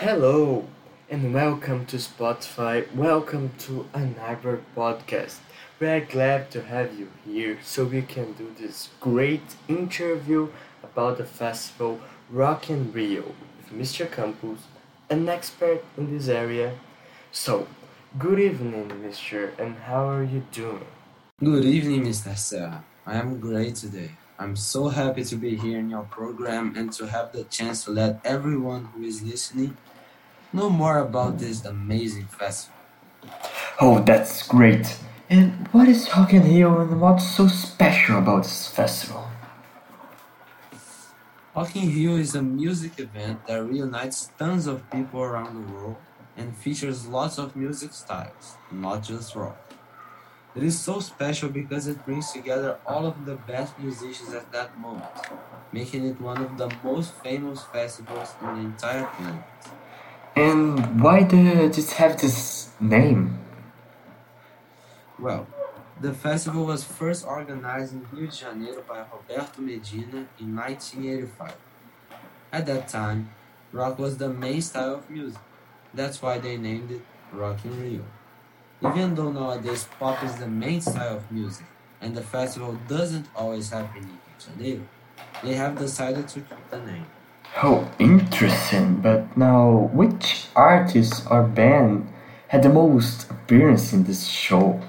Hello and welcome to Spotify. Welcome to another podcast. We are glad to have you here so we can do this great interview about the festival Rock in Rio with Mr. Campos, an expert in this area. So, good evening, Mr. and how are you doing? Good evening, Mr. Serra. I am great today. I'm so happy to be here in your program and to have the chance to let everyone who is listening know more about this amazing festival. Oh, that's great. And what is in Rio and what's so special about this festival? In Rio is a music event that reunites tons of people around the world and features lots of music styles, not just rock. It is so special because it brings together all of the best musicians at that moment, making it one of the most famous festivals in the entire planet. And why does it have this name? Well, the festival was first organized in Rio de Janeiro by Roberto Medina in 1985. At that time, rock was the main style of music. That's why they named it Rock in Rio. Even though nowadays pop is the main style of music and the festival doesn't always happen in Rio de Janeiro, they have decided to keep the name. Oh, interesting. But now, which artist or band had the most appearance in this show?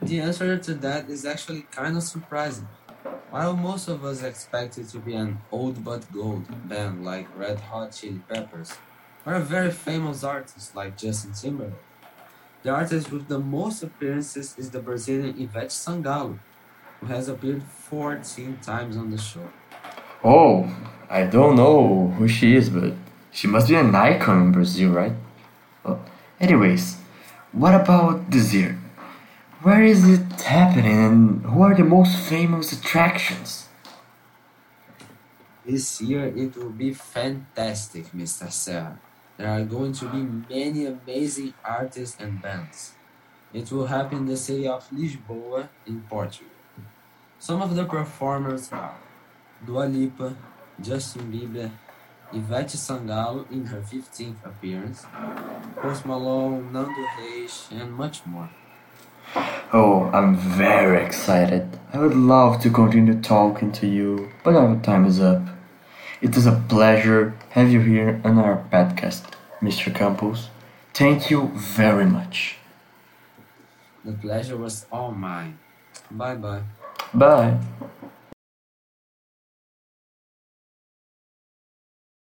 The answer to that is actually kind of surprising. While most of us expected to be an old but gold band like Red Hot Chili Peppers, or a very famous artist like Justin Timberlake, the artist with the most appearances is the Brazilian Ivete Sangalo, who has appeared 14 times on the show. Oh, I don't know who she is, but she must be an icon in Brazil, right? Well, anyways, what about this year? Where is it happening and who are the most famous attractions? This year it will be fantastic, Mr. Serra. There are going to be many amazing artists and bands. It will happen in the city of Lisboa in Portugal. Some of the performers are Dua Lipa, Justin Bieber, Ivete Sangalo in her 15th appearance, Post Malone, Nando Reis, and much more. Oh, I'm very excited. I would love to continue talking to you, but our time is up. It is a pleasure have you here on our podcast, Mr. Campos. Thank you very much. The pleasure was all mine. Bye bye. Bye.